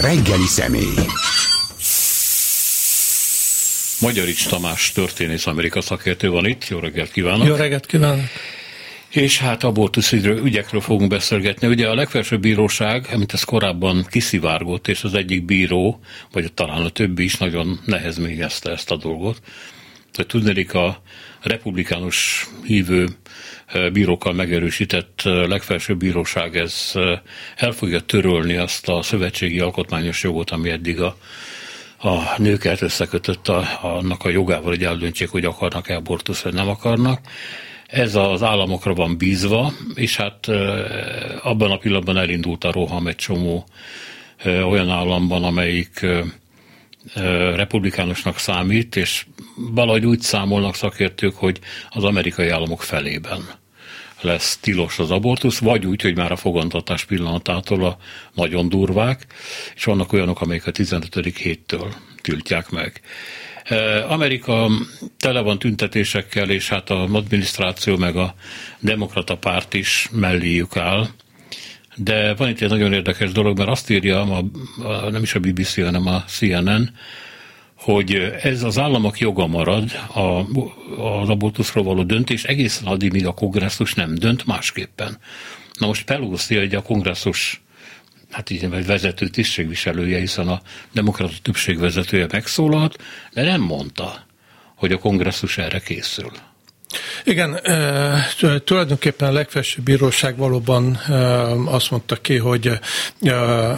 Reggeli személy. Magyarics Tamás történész Amerika szakértő van itt. Jó reggelt kívánok! Jó reggelt kívánok! És hát abortusz ügyekről fogunk beszélgetni. Ugye a legfelsőbb bíróság, amit ez korábban kiszivárgott, és az egyik bíró, vagy talán a többi is nagyon nehezményezte ezt a dolgot, hogy tudnék a republikánus hívő bírókkal megerősített legfelsőbb bíróság ez el fogja törölni azt a szövetségi alkotmányos jogot, ami eddig a, a nőket összekötött a, annak a jogával, hogy eldöntsék, hogy akarnak-e abortusz, vagy nem akarnak. Ez az államokra van bízva, és hát abban a pillanatban elindult a roham egy csomó olyan államban, amelyik republikánusnak számít, és valahogy úgy számolnak szakértők, hogy az amerikai államok felében lesz tilos az abortusz, vagy úgy, hogy már a fogantatás pillanatától a nagyon durvák, és vannak olyanok, amelyek a 15. héttől tiltják meg. Amerika tele van tüntetésekkel, és hát a adminisztráció meg a demokrata párt is melléjük áll, de van itt egy nagyon érdekes dolog, mert azt írja, a, a, nem is a BBC, hanem a CNN, hogy ez az államok joga marad a, az abortuszról való döntés egészen addig, míg a kongresszus nem dönt másképpen. Na most Pelosi egy a kongresszus hát így egy vezető tisztségviselője, hiszen a demokrata többség vezetője megszólalt, de nem mondta, hogy a kongresszus erre készül. Igen, tulajdonképpen a legfelsőbb bíróság valóban azt mondta ki, hogy,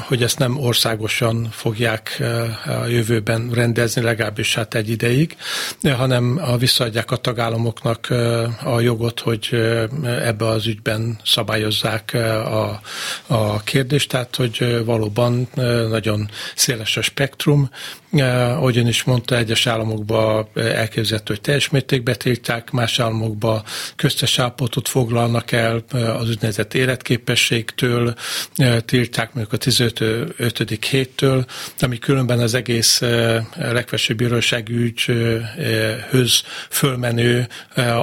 hogy ezt nem országosan fogják a jövőben rendezni, legalábbis hát egy ideig, hanem visszaadják a tagállamoknak a jogot, hogy ebbe az ügyben szabályozzák a, a kérdést, tehát hogy valóban nagyon széles a spektrum, ahogyan is mondta, egyes államokban elképzelhető, hogy teljes mértékben tiltják, más államokban köztes állapotot foglalnak el az úgynevezett életképességtől, tiltják mondjuk a 15. héttől, ami különben az egész legfelsőbb bírósági ügyhöz fölmenő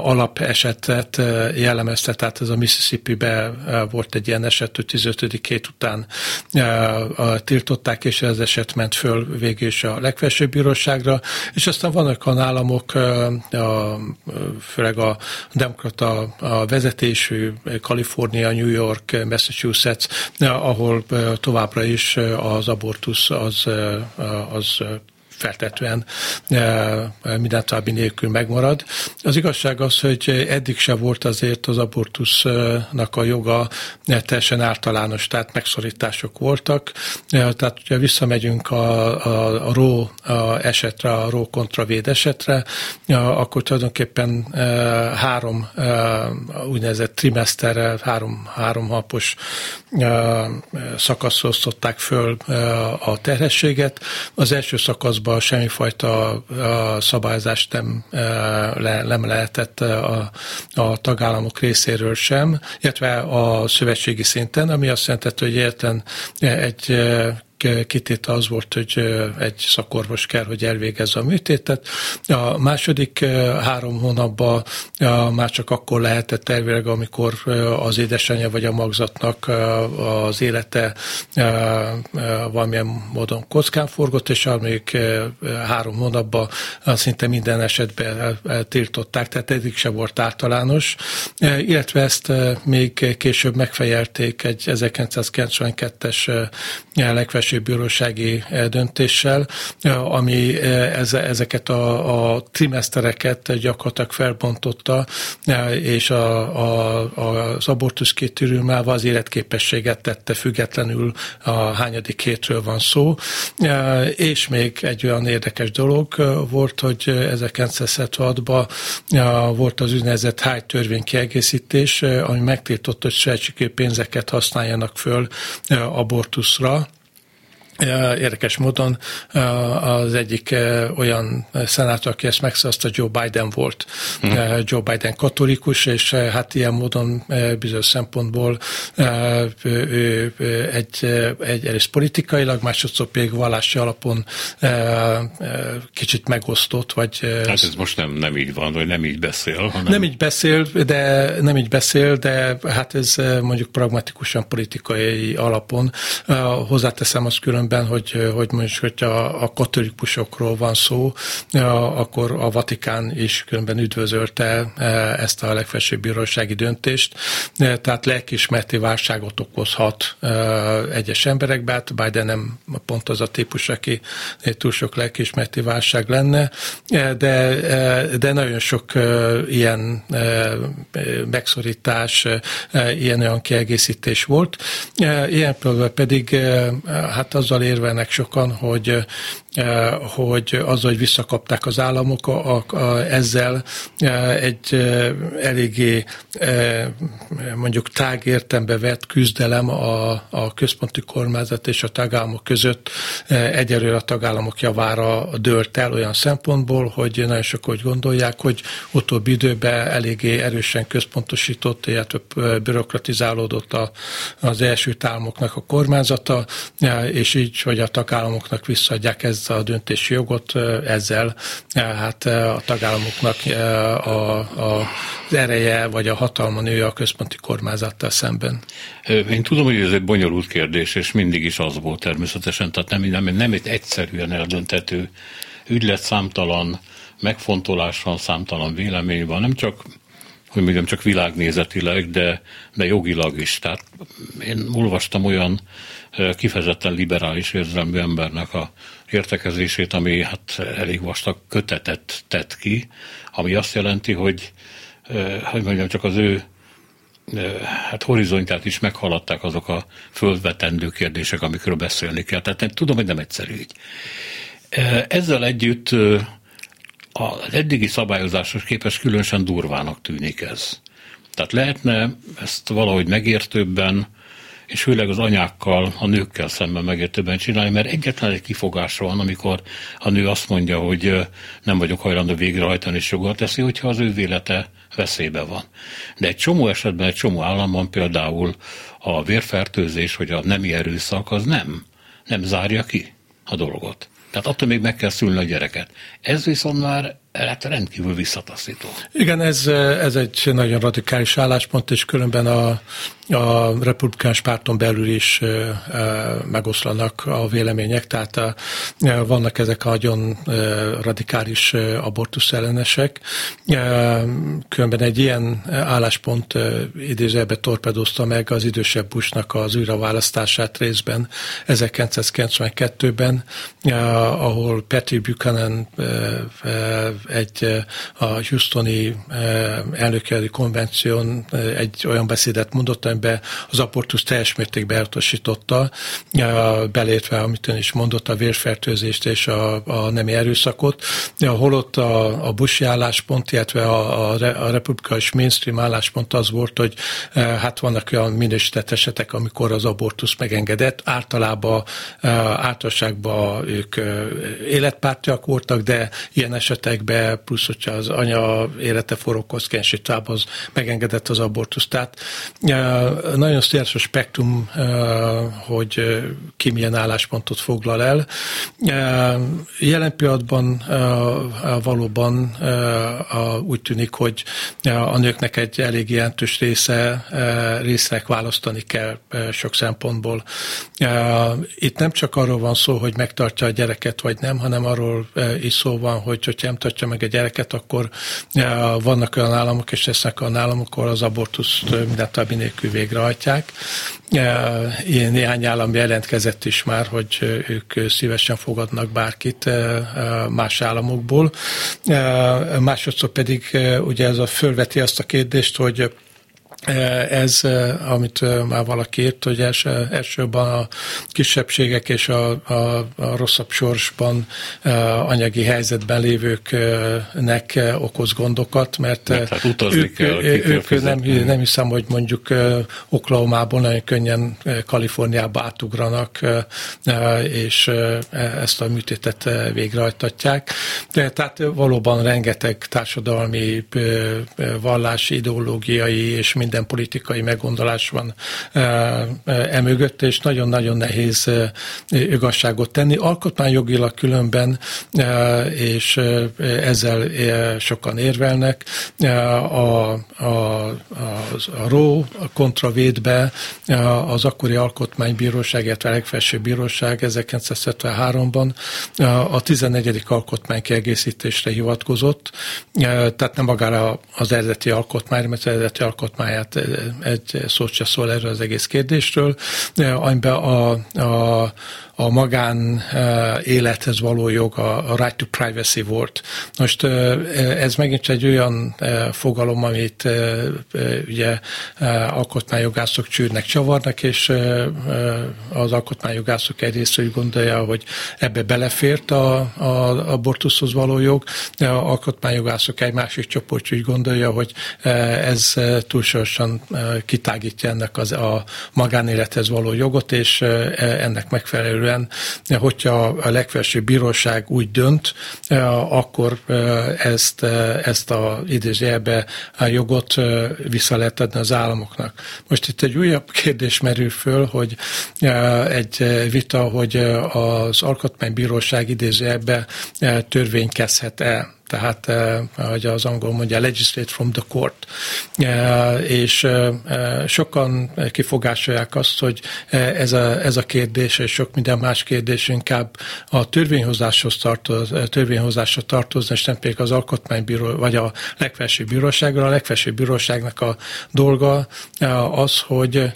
alapesetet jellemezte, tehát ez a Mississippi-be volt egy ilyen eset, hogy 15. hét után tiltották, és ez eset ment föl végül is a legfelsőbb bíróságra, és aztán vannak olyan államok, a, főleg a demokrata a vezetésű, Kalifornia, New York, Massachusetts, ahol továbbra is az abortusz az, az feltetően minden további nélkül megmarad. Az igazság az, hogy eddig se volt azért az abortusznak a joga teljesen általános, tehát megszorítások voltak. Tehát, hogyha visszamegyünk a, a, a RO esetre, a RO kontra véd esetre, akkor tulajdonképpen három úgynevezett trimeszterrel, három, három hapos szakaszra osztották föl a terhességet. Az első szakaszban semmifajta szabályzást nem, nem lehetett a, a tagállamok részéről sem, illetve a szövetségi szinten, ami azt jelenti, hogy érten egy kitéte az volt, hogy egy szakorvos kell, hogy elvégezze a műtétet. A második három hónapban már csak akkor lehetett elvileg, amikor az édesanyja vagy a magzatnak az élete valamilyen módon kockán forgott, és amíg három hónapban szinte minden esetben tiltották, tehát eddig se volt általános, illetve ezt még később megfejelték egy 1992-es legfelsőbb legfelsőbb bírósági eh, döntéssel, eh, ami eh, ezeket a, a trimesztereket gyakorlatilag felbontotta, és a, a, az abortusz kétürülmával az életképességet tette függetlenül a hányadik hétről van szó. És még egy olyan érdekes dolog volt, hogy 1976-ban volt az úgynevezett háj törvény kiegészítés, ami megtiltotta, hogy pénzeket használjanak föl abortuszra, Érdekes módon az egyik olyan szenátor, aki ezt megszavazta, Joe Biden volt. Hmm. Joe Biden katolikus, és hát ilyen módon bizonyos szempontból ő egy, egy egyrészt politikailag, másodszor pedig vallási alapon kicsit megosztott, vagy... Hát ez most nem, nem így van, vagy nem így beszél, hanem... Nem így beszél, de nem így beszél, de hát ez mondjuk pragmatikusan politikai alapon. Hozzáteszem azt külön különben, hogy, hogy mondjuk, hogy a, katolikusokról van szó, akkor a Vatikán is különben üdvözölte ezt a legfelsőbb bírósági döntést, tehát lelkismerti válságot okozhat egyes emberekbe, hát Biden nem pont az a típus, aki túl sok lelkismerti válság lenne, de, de nagyon sok ilyen megszorítás, ilyen olyan kiegészítés volt. Ilyen pedig hát azzal érvelnek sokan, hogy hogy azzal, hogy visszakapták az államok, a, a, ezzel eh, egy eh, eléggé mondjuk tág értembe vett küzdelem a, a központi kormányzat és a tagállamok között egyelőre a tagállamok javára dőlt el olyan szempontból, hogy nagyon sok úgy gondolják, hogy utóbbi időben eléggé erősen központosított, illetve bürokratizálódott a, az első államoknak a kormányzata, és így, hogy a tagállamoknak visszaadják ez ezt a döntési jogot, ezzel hát a tagállamoknak a, a, az ereje vagy a hatalma nő a központi kormányzattal szemben. Én tudom, hogy ez egy bonyolult kérdés, és mindig is az volt természetesen, tehát nem, nem, nem egy egyszerűen eldöntető ügylet számtalan megfontolás van, számtalan vélemény van, nem csak hogy mondjam, csak világnézetileg, de, de jogilag is. Tehát én olvastam olyan kifejezetten liberális érzelmű embernek a értekezését, ami hát elég vastag kötetet tett ki, ami azt jelenti, hogy, hogy mondjam, csak az ő hát horizontját is meghaladták azok a földvetendő kérdések, amikről beszélni kell. Tehát nem, tudom, hogy nem egyszerű így. Ezzel együtt az eddigi szabályozáshoz képest különösen durvának tűnik ez. Tehát lehetne ezt valahogy megértőbben, és főleg az anyákkal, a nőkkel szemben megértőben csinálni, mert egyetlen egy kifogásra van, amikor a nő azt mondja, hogy nem vagyok hajlandó végrehajtani, és joggal teszi, hogyha az ő vélete veszélybe van. De egy csomó esetben, egy csomó államban például a vérfertőzés, vagy a nemi erőszak, az nem, nem zárja ki a dolgot. Tehát attól még meg kell szülni a gyereket. Ez viszont már hát rendkívül visszataszító. Igen, ez, ez egy nagyon radikális álláspont, és különben a, a republikáns párton belül is megoszlanak a vélemények, tehát vannak ezek a nagyon radikális abortusz ellenesek. Különben egy ilyen álláspont idézőjelbe torpedozta meg az idősebb Bushnak az újraválasztását részben 1992-ben, ahol Patrick Buchanan egy a Houstoni elnökjelöli konvención egy olyan beszédet mondott, amiben az abortusz teljes mértékben elutasította, belértve, amit ön is mondott, a vérfertőzést és a, a nemi erőszakot, holott a, a Bush álláspont, illetve a, a, a republikai mainstream álláspont az volt, hogy hát vannak olyan minősített esetek, amikor az abortusz megengedett, általában általánosságban ők életpártiak voltak, de ilyen esetekben de plusz, hogyha az anya élete forró kockensítább, az megengedett az abortusz. Tehát nagyon széles a spektrum, hogy ki milyen álláspontot foglal el. Jelen pillanatban valóban úgy tűnik, hogy a nőknek egy elég jelentős része, résznek választani kell sok szempontból. Itt nem csak arról van szó, hogy megtartja a gyereket, vagy nem, hanem arról is szó van, hogy hogyha nem tartja meg meg egy gyereket, akkor vannak olyan államok, és lesznek olyan államok, ahol az abortuszt minden további nélkül végrehajtják. Ilyen néhány állam jelentkezett is már, hogy ők szívesen fogadnak bárkit más államokból. Másodszor pedig ugye ez a fölveti azt a kérdést, hogy ez, amit már valaki írt, hogy első, elsőben a kisebbségek és a, a, a rosszabb sorsban anyagi helyzetben lévőknek okoz gondokat, mert, mert hát ők, kell, ők nem, nem hiszem, hogy mondjuk Oklahomából nagyon könnyen Kaliforniába átugranak, és ezt a műtétet végrehajtatják. De, tehát valóban rengeteg társadalmi, vallási, ideológiai és minden minden politikai meggondolás van emögött, és nagyon-nagyon nehéz igazságot tenni. Alkotmányjogilag különben, és ezzel sokan érvelnek, a, a, a, a Ró kontravédbe az akkori alkotmánybíróság, illetve a legfelsőbb bíróság 1973-ban a 14. alkotmány kiegészítésre hivatkozott, tehát nem magára az eredeti alkotmány, mert az eredeti alkotmányát egy szót se szól erről az egész kérdésről, amiben a, a a magán élethez való jog, a right to privacy volt. Most ez megint egy olyan fogalom, amit ugye alkotmányjogászok csűrnek, csavarnak, és az alkotmányjogászok egy része úgy gondolja, hogy ebbe belefért a, a abortuszhoz való jog, de a alkotmányjogászok egy másik csoport úgy gondolja, hogy ez túlsorosan kitágítja ennek az, a magánélethez való jogot, és ennek megfelelő egyszerűen, hogyha a legfelsőbb bíróság úgy dönt, akkor ezt, ezt a idézőjelbe a jogot vissza lehet adni az államoknak. Most itt egy újabb kérdés merül föl, hogy egy vita, hogy az alkotmánybíróság idézőjelbe törvénykezhet el tehát, eh, ahogy az angol mondja, legislate from the court. Eh, és eh, sokan kifogásolják azt, hogy ez a, ez a kérdés, és sok minden más kérdés inkább a törvényhozáshoz tartoz, törvényhozásra tartozna, és nem pedig az alkotmánybíró, vagy a legfelsőbb bíróságra. A legfelsőbb bíróságnak a dolga az, hogy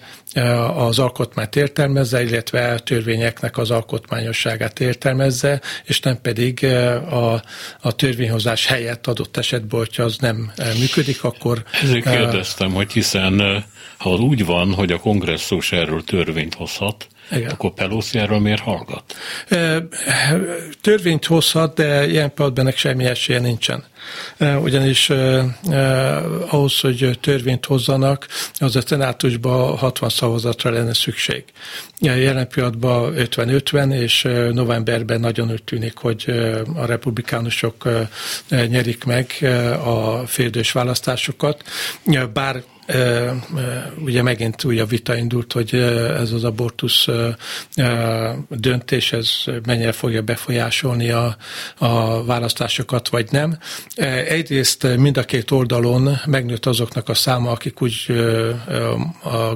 az alkotmányt értelmezze, illetve a törvényeknek az alkotmányosságát értelmezze, és nem pedig a, a törvényhozás helyett adott esetben, hogyha az nem működik, akkor... Ezért kérdeztem, hogy hiszen ha úgy van, hogy a kongresszus erről törvényt hozhat, igen. Akkor Pelosi erről miért hallgat? Törvényt hozhat, de ilyen pillanatban ennek semmi esélye nincsen. Ugyanis ahhoz, hogy törvényt hozzanak, az a tenátusban 60 szavazatra lenne szükség. Jelen pillanatban 50-50, és novemberben nagyon úgy tűnik, hogy a republikánusok nyerik meg a féldős választásokat, bár ugye megint újabb vita indult, hogy ez az abortusz döntés, ez mennyire fogja befolyásolni a, a választásokat, vagy nem. Egyrészt mind a két oldalon megnőtt azoknak a száma, akik úgy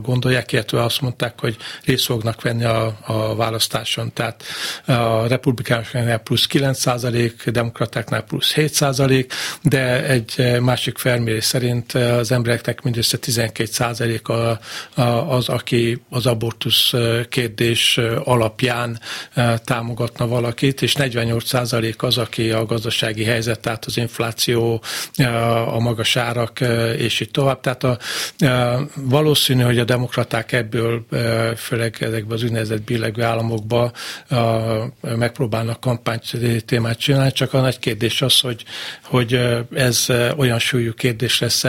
gondolják, illetve azt mondták, hogy részt fognak venni a, a választáson. Tehát a republikánusoknál plusz 9 százalék, demokratáknál plusz 7 százalék, de egy másik felmérés szerint az embereknek mindössze 12 százalék az, aki az abortusz kérdés alapján támogatna valakit, és 48 százalék az, aki a gazdasági helyzet, tehát az infláció, a magas árak, és így tovább. Tehát a, valószínű, hogy a demokraták ebből, főleg ezekben az úgynevezett billegő államokban megpróbálnak kampányt témát csinálni, csak a nagy kérdés az, hogy, hogy ez olyan súlyú kérdés lesz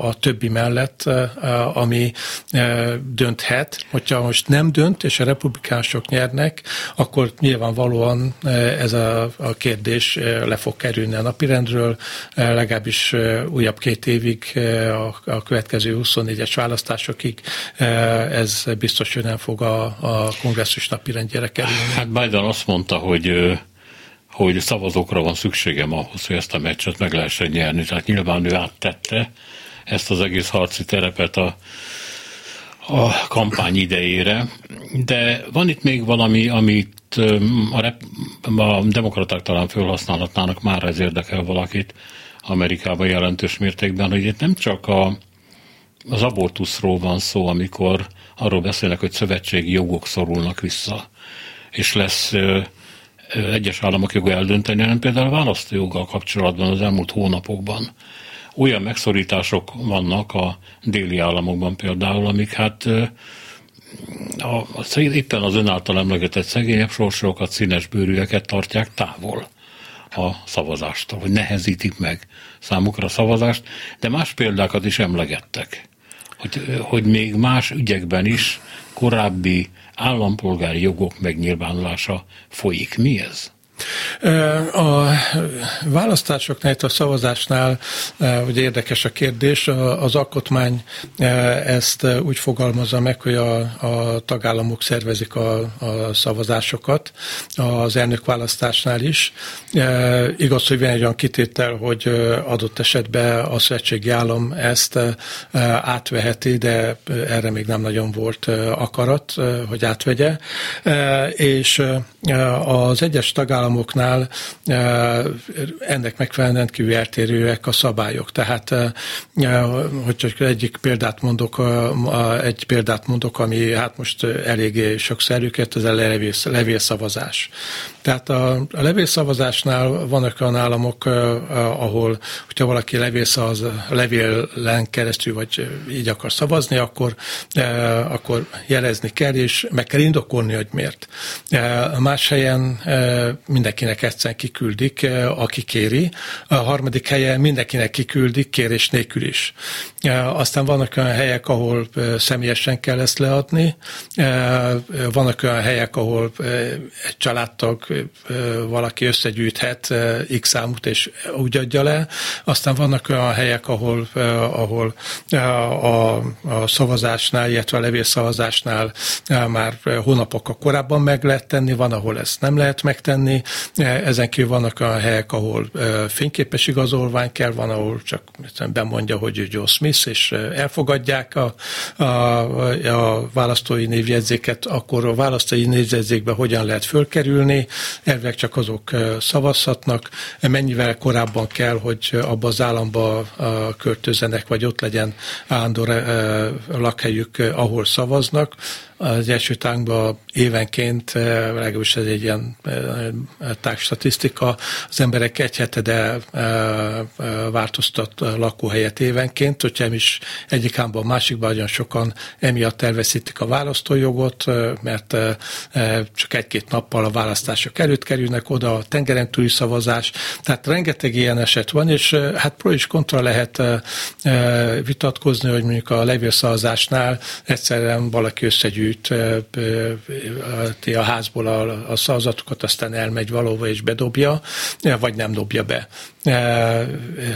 a többi mellett, mellett, ami dönthet. Hogyha most nem dönt, és a republikánusok nyernek, akkor nyilvánvalóan ez a, a kérdés le fog kerülni a napirendről, legalábbis újabb két évig, a, a következő 24-es választásokig ez biztos, hogy nem fog a, a kongresszus napirendjére kerülni. Hát Biden azt mondta, hogy hogy szavazókra van szükségem ahhoz, hogy ezt a meccset meg lehessen nyerni. Tehát nyilván ő áttette ezt az egész harci terepet a, a kampány idejére. De van itt még valami, amit a, rep, a demokraták talán felhasználhatnának, már ez érdekel valakit Amerikában jelentős mértékben, hogy itt nem csak a, az abortuszról van szó, amikor arról beszélnek, hogy szövetségi jogok szorulnak vissza, és lesz egyes államok joga eldönteni, hanem például a választójoggal kapcsolatban az elmúlt hónapokban olyan megszorítások vannak a déli államokban például, amik hát a, a, éppen az ön által emlegetett szegényebb sorsokat, színes bőrűeket tartják távol a szavazástól, hogy nehezítik meg számukra a szavazást, de más példákat is emlegettek, hogy, hogy még más ügyekben is korábbi állampolgári jogok megnyilvánulása folyik. Mi ez? A választásoknál, a szavazásnál, hogy érdekes a kérdés, az alkotmány ezt úgy fogalmazza meg, hogy a, a tagállamok szervezik a, a szavazásokat az elnökválasztásnál is. Igaz, hogy van egy olyan kitétel, hogy adott esetben a szövetségi állam ezt átveheti, de erre még nem nagyon volt akarat, hogy átvegye. És az egyes tagállamoknál ennek megfelelően rendkívül eltérőek a szabályok. Tehát, hogy csak egyik példát mondok, egy példát mondok, ami hát most eléggé előket, ez a levél, levélszavazás. Tehát a, a levélszavazásnál vannak olyan államok, ahol, hogyha valaki levélszavaz, levélen keresztül, vagy így akar szavazni, akkor, akkor jelezni kell, és meg kell indokolni, hogy miért. Más helyen mindenkinek egyszerűen kiküldik, aki kéri. A harmadik helyen mindenkinek kiküldik, kérés nélkül is. Aztán vannak olyan helyek, ahol személyesen kell ezt leadni, vannak olyan helyek, ahol egy családtag valaki összegyűjthet x számot, és úgy adja le. Aztán vannak olyan helyek, ahol, ahol a, a szavazásnál, illetve a levélszavazásnál már hónapokkal korábban meg lehet tenni, van, ahol ezt nem lehet megtenni. Ezen kívül vannak olyan helyek, ahol fényképes igazolvány kell, van, ahol csak bemondja, hogy Joe Smith, és elfogadják a, a, a választói névjegyzéket, akkor a választói névjegyzékbe hogyan lehet fölkerülni, elvileg csak azok szavazhatnak, mennyivel korábban kell, hogy abba az államba költözzenek, vagy ott legyen állandó lakhelyük, ahol szavaznak, az első tánkban évenként, eh, legalábbis ez egy ilyen tág statisztika, az emberek egy hetede eh, változtat lakóhelyet évenként, hogyha is egyik ámban, másikban nagyon sokan emiatt elveszítik a választójogot, eh, mert csak egy-két nappal a választások előtt kerülnek oda, a tengeren túli szavazás, tehát rengeteg ilyen eset van, és hát pro és kontra lehet vitatkozni, hogy mondjuk a levélszavazásnál egyszerűen valaki összegyűjt gyűjt a házból a, a szavazatokat, aztán elmegy valóba és bedobja, vagy nem dobja be. Eh,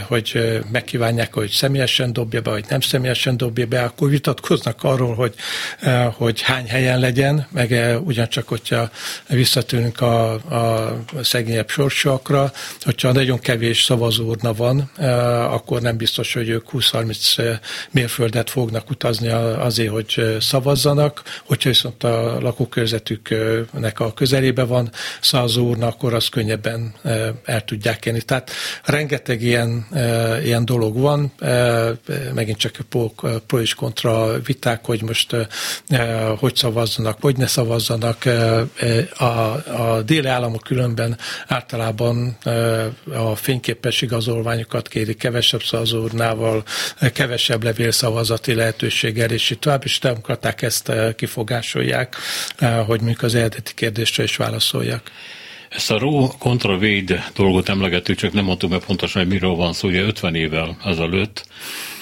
hogy eh, megkívánják, hogy személyesen dobja be, vagy nem személyesen dobja be, akkor vitatkoznak arról, hogy, eh, hogy hány helyen legyen, meg ugyancsak, hogyha visszatérünk a, a szegényebb sorsokra, hogyha nagyon kevés szavazóurna van, akkor nem biztos, hogy ők 20-30 mérföldet fognak utazni azért, hogy szavazzanak. Hogyha viszont a lakókörzetüknek a közelébe van szavazóurna, akkor azt könnyebben el tudják élni. Tehát rengeteg ilyen, e, ilyen dolog van, e, megint csak pro, és kontra viták, hogy most e, hogy szavazzanak, hogy ne szavazzanak. A, a déli államok különben általában a fényképes igazolványokat kéri kevesebb szavazórnával, kevesebb levélszavazati lehetőséggel, és így tovább, és demokraták ezt kifogásolják, hogy mondjuk az eredeti kérdésre is válaszoljak. Ezt a Roe kontra Wade dolgot emlegettük, csak nem mondtuk meg pontosan, hogy miről van szó. Ugye 50 évvel ezelőtt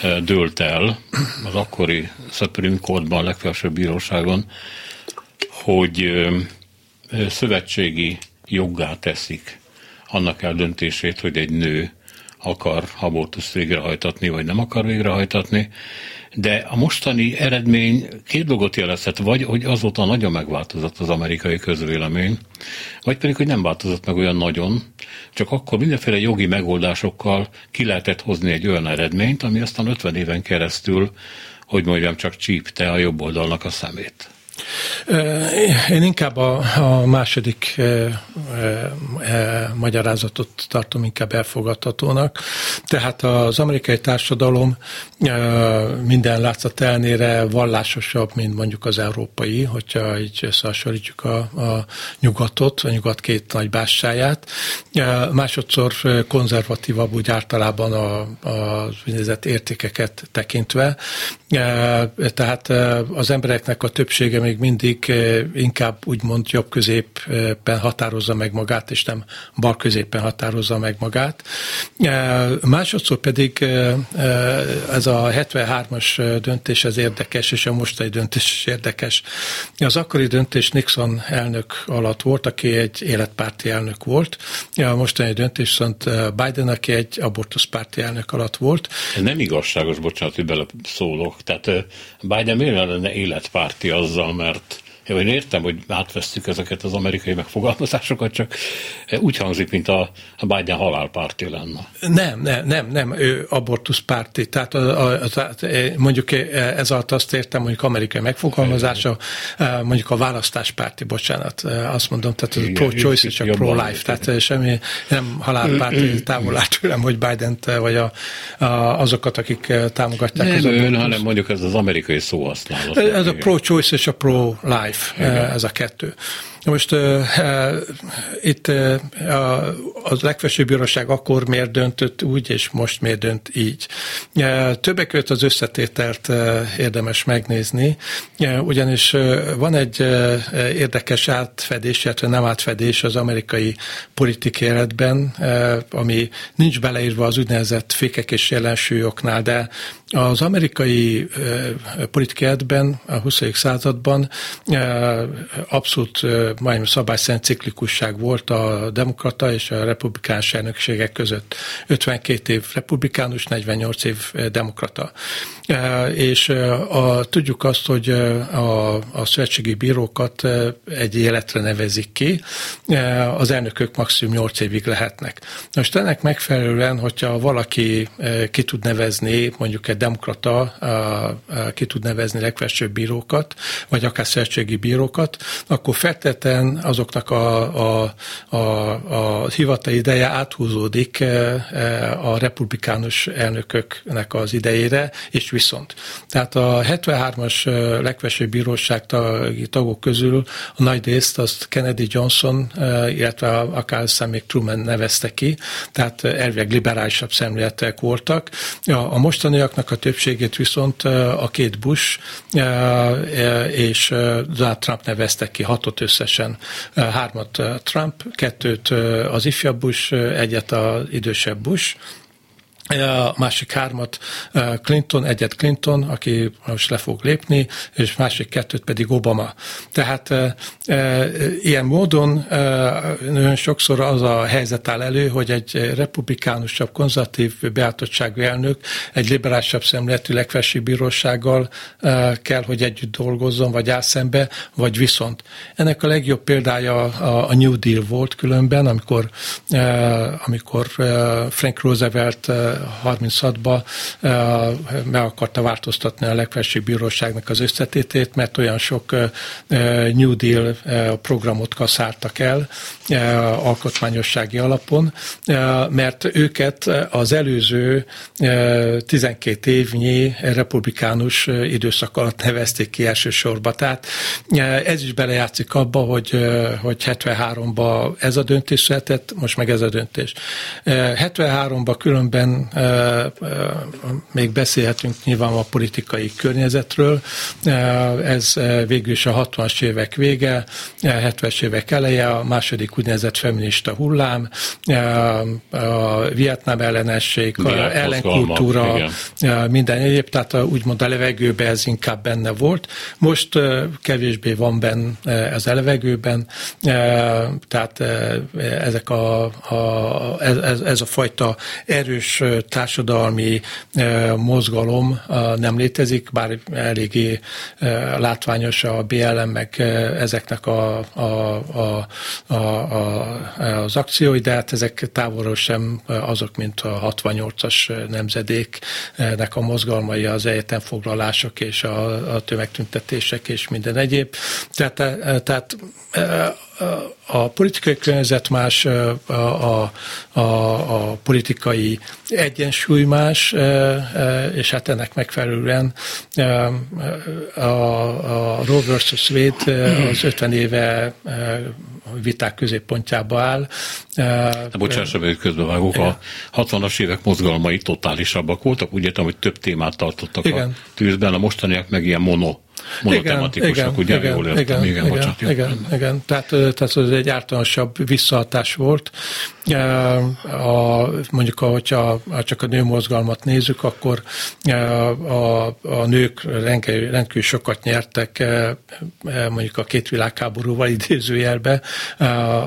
eh, dőlt el az akkori Supreme Courtban, a legfelsőbb bíróságon, hogy eh, eh, szövetségi joggá teszik annak eldöntését, hogy egy nő akar abortuszt végrehajtatni, vagy nem akar végrehajtatni, de a mostani eredmény két dolgot jelezhet, vagy hogy azóta nagyon megváltozott az amerikai közvélemény, vagy pedig, hogy nem változott meg olyan nagyon, csak akkor mindenféle jogi megoldásokkal ki lehetett hozni egy olyan eredményt, ami aztán 50 éven keresztül, hogy mondjam, csak csípte a jobb oldalnak a szemét. Én inkább a, a második e, e, magyarázatot tartom inkább elfogadhatónak. Tehát az amerikai társadalom e, minden látszat ellenére vallásosabb, mint mondjuk az európai, hogyha így összehasonlítjuk a, a nyugatot, a nyugat két nagy bássáját. E, másodszor konzervatívabb úgy általában a, a értékeket tekintve. E, tehát az embereknek a többsége még mindig inkább úgymond jobb középen határozza meg magát, és nem bal középen határozza meg magát. Másodszor pedig ez a 73-as döntés ez érdekes, és a mostani döntés is érdekes. Az akkori döntés Nixon elnök alatt volt, aki egy életpárti elnök volt. A mostani döntés viszont Biden, aki egy abortuszpárti elnök alatt volt. Nem igazságos, bocsánat, hogy bele szólok. Tehát Biden miért lenne életpárti azzal, mert jó, én értem, hogy átvesztük ezeket az amerikai megfogalmazásokat, csak úgy hangzik, mint a, Biden halálpárti lenne. Nem, nem, nem, nem, ő abortuszpárti. Tehát a, a, a, mondjuk ez alatt azt értem, mondjuk amerikai megfogalmazása, mondjuk a választáspárti, bocsánat, azt mondom, tehát a pro-choice és a pro-life, tehát semmi nem halálpárti távol át tőlem, hogy biden vagy a, a, azokat, akik támogatják nem az ön, hanem mondjuk ez az amerikai szóhasználat. Ez a pro-choice és a pro-life Life, Igen. ez a kettő. Most uh, itt uh, a legfelsőbb bíróság akkor miért döntött úgy, és most miért dönt így. Uh, többek között az összetételt uh, érdemes megnézni, uh, ugyanis uh, van egy uh, érdekes átfedés, illetve nem átfedés az amerikai politikai életben, uh, ami nincs beleírva az úgynevezett fékek és jelensúlyoknál, de az amerikai politikai életben a 20. században abszolút majdnem szabályszerűen ciklikusság volt a demokrata és a republikánus elnökségek között. 52 év republikánus, 48 év demokrata. E, és e, a, tudjuk azt, hogy a, a szövetségi bírókat egy életre nevezik ki, az elnökök maximum 8 évig lehetnek. Most ennek megfelelően, hogyha valaki ki tud nevezni, mondjuk egy demokrata ki tud nevezni legfelsőbb bírókat, vagy akár szövetségi bírókat, akkor feltétlenül esetben azoknak a, a, a, a hivatal ideje áthúzódik eh, eh, a republikánus elnököknek az idejére, és viszont. Tehát a 73-as eh, legfelsőbb bíróság tagok közül a nagy részt azt Kennedy Johnson, illetve akár még Truman nevezte ki, tehát elvileg liberálisabb szemléletek voltak. A mostaniaknak a többségét viszont a két Bush és Donald Trump nevezte ki, hatot összesen összesen hármat Trump, kettőt az ifjabb Bush, egyet az idősebb Bush, a másik hármat Clinton, egyet Clinton, aki most le fog lépni, és másik kettőt pedig Obama. Tehát e, e, ilyen módon e, sokszor az a helyzet áll elő, hogy egy republikánusabb, konzervatív beállítottságú elnök egy liberálisabb szemléletű legfelsőbb bírósággal e, kell, hogy együtt dolgozzon, vagy áll szembe, vagy viszont. Ennek a legjobb példája a, a New Deal volt különben, amikor, e, amikor Frank Roosevelt 36-ba meg akarta változtatni a legfelsőbb bíróságnak az összetétét, mert olyan sok New Deal programot kaszáltak el alkotmányossági alapon, mert őket az előző 12 évnyi republikánus időszak alatt nevezték ki elsősorban. Tehát ez is belejátszik abba, hogy, hogy 73-ban ez a döntés született, most meg ez a döntés. 73-ban különben még beszélhetünk nyilván a politikai környezetről. Ez végül is a 60-as évek vége, 70-es évek eleje, a második úgynevezett feminista hullám, a Vietnám ellenesség, a ellenkultúra, igen. minden egyéb, tehát úgymond a levegőben ez inkább benne volt. Most kevésbé van benne az a levegőben, tehát ezek a, a, ez, ez a fajta erős társadalmi mozgalom nem létezik, bár eléggé látványos a BLM meg ezeknek a, a, a, a, a, az akciói, de hát ezek távolról sem azok, mint a 68-as nemzedéknek a mozgalmai, az egyetemfoglalások és a, a tömegtüntetések és minden egyéb. Tehát, tehát a politikai környezet más, a, a, a, a politikai egyensúly más, és hát ennek megfelelően a, a Roe vs. Wade az 50 éve viták középpontjába áll. De bocsássa meg, közbevágok, a 60-as évek mozgalmai totálisabbak voltak, úgy értem, hogy több témát tartottak Igen. a tűzben, a mostaniak meg ilyen mono monotematikosok, ugye? igen, jól értem, igen, igen, igen, bocsánat, igen, igen, tehát, tehát ez egy általánosabb visszahatás volt. A, mondjuk, hogyha csak a nőmozgalmat nézzük, akkor a, a nők rendkívül, rendkívül sokat nyertek mondjuk a két világháborúval idézőjelbe.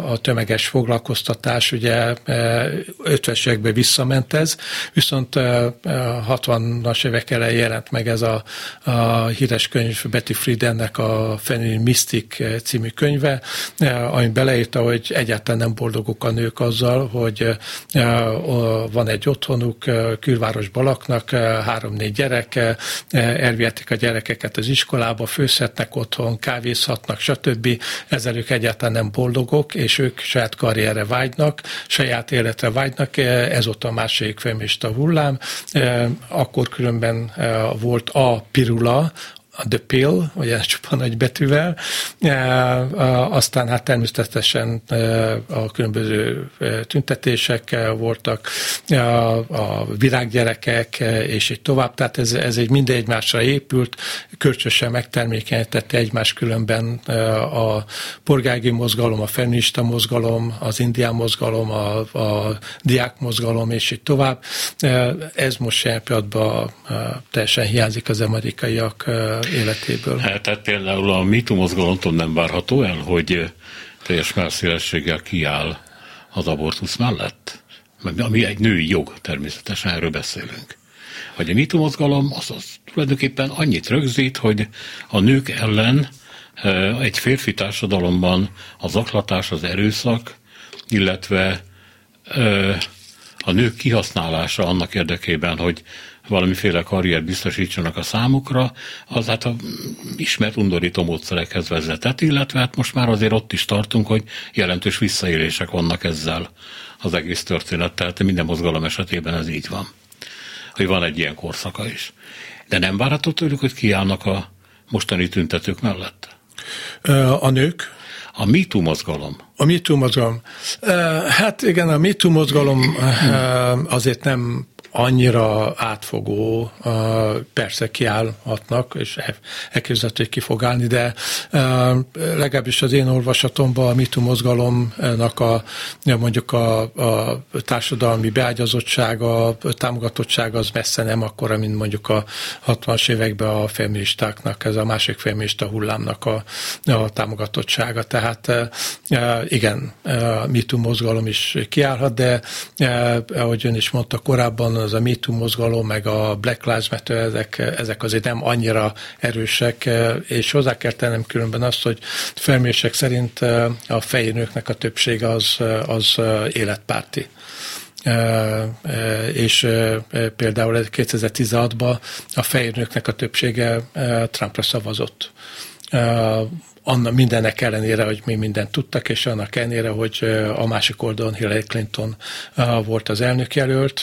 A tömeges foglalkoztatás ugye 50-es években visszament ez, viszont 60-as évek elején jelent meg ez a, a híres könyv Betty Friedennek a Feminine Mystic című könyve, ami beleírta, hogy egyáltalán nem boldogok a nők azzal, hogy van egy otthonuk, külvárosban laknak, három-négy gyerek, elvihetik a gyerekeket az iskolába, főzhetnek otthon, kávézhatnak, stb. Ezzel ők egyáltalán nem boldogok, és ők saját karrierre vágynak, saját életre vágynak, ez ott a másik feminista hullám. Akkor különben volt a pirula, a The Pill, ugye csupa nagy betűvel, aztán hát természetesen a különböző tüntetések voltak, a virággyerekek, és így tovább, tehát ez, ez egy minden egymásra épült, kölcsösen megtermékenyítette egymás különben a polgári mozgalom, a feminista mozgalom, az indián mozgalom, a, a diák mozgalom, és így tovább. Ez most jelen teljesen hiányzik az amerikaiak életéből. Hát, tehát például a MeToo mozgalomtól nem várható el, hogy teljes melszélességgel kiáll az abortusz mellett? Ami egy női jog, természetesen erről beszélünk. Hogy a MeToo mozgalom az, az tulajdonképpen annyit rögzít, hogy a nők ellen e, egy férfi társadalomban az zaklatás, az erőszak, illetve a nők kihasználása annak érdekében, hogy valamiféle karrier biztosítsanak a számukra, az hát a ismert undorító módszerekhez vezetett, illetve hát most már azért ott is tartunk, hogy jelentős visszaélések vannak ezzel az egész történet, tehát minden mozgalom esetében ez így van. Hogy van egy ilyen korszaka is. De nem várható tőlük, hogy kiállnak a mostani tüntetők mellett? A nők? A MeToo mozgalom. A MeToo mozgalom. Hát igen, a MeToo mozgalom azért nem annyira átfogó, persze kiállhatnak, és elképzelhető, hogy ki fog állni, de legalábbis az én olvasatomban a MeToo mozgalomnak a, mondjuk a, a társadalmi beágyazottsága, támogatottsága az messze nem akkora, mint mondjuk a 60-as években a feministáknak, ez a másik feminista hullámnak a, a támogatottsága. Tehát igen, a MeToo mozgalom is kiállhat, de ahogy ön is mondta korábban, az a MeToo mozgalom, meg a Black Lives Matter, ezek, ezek azért nem annyira erősek, és hozzá kell tennem különben azt, hogy felmérések szerint a fehér nőknek a többsége az, az életpárti. És például 2016-ban a fehér nőknek a többsége Trumpra szavazott annak mindennek ellenére, hogy mi mindent tudtak, és annak ellenére, hogy a másik oldalon Hillary Clinton volt az elnökjelölt.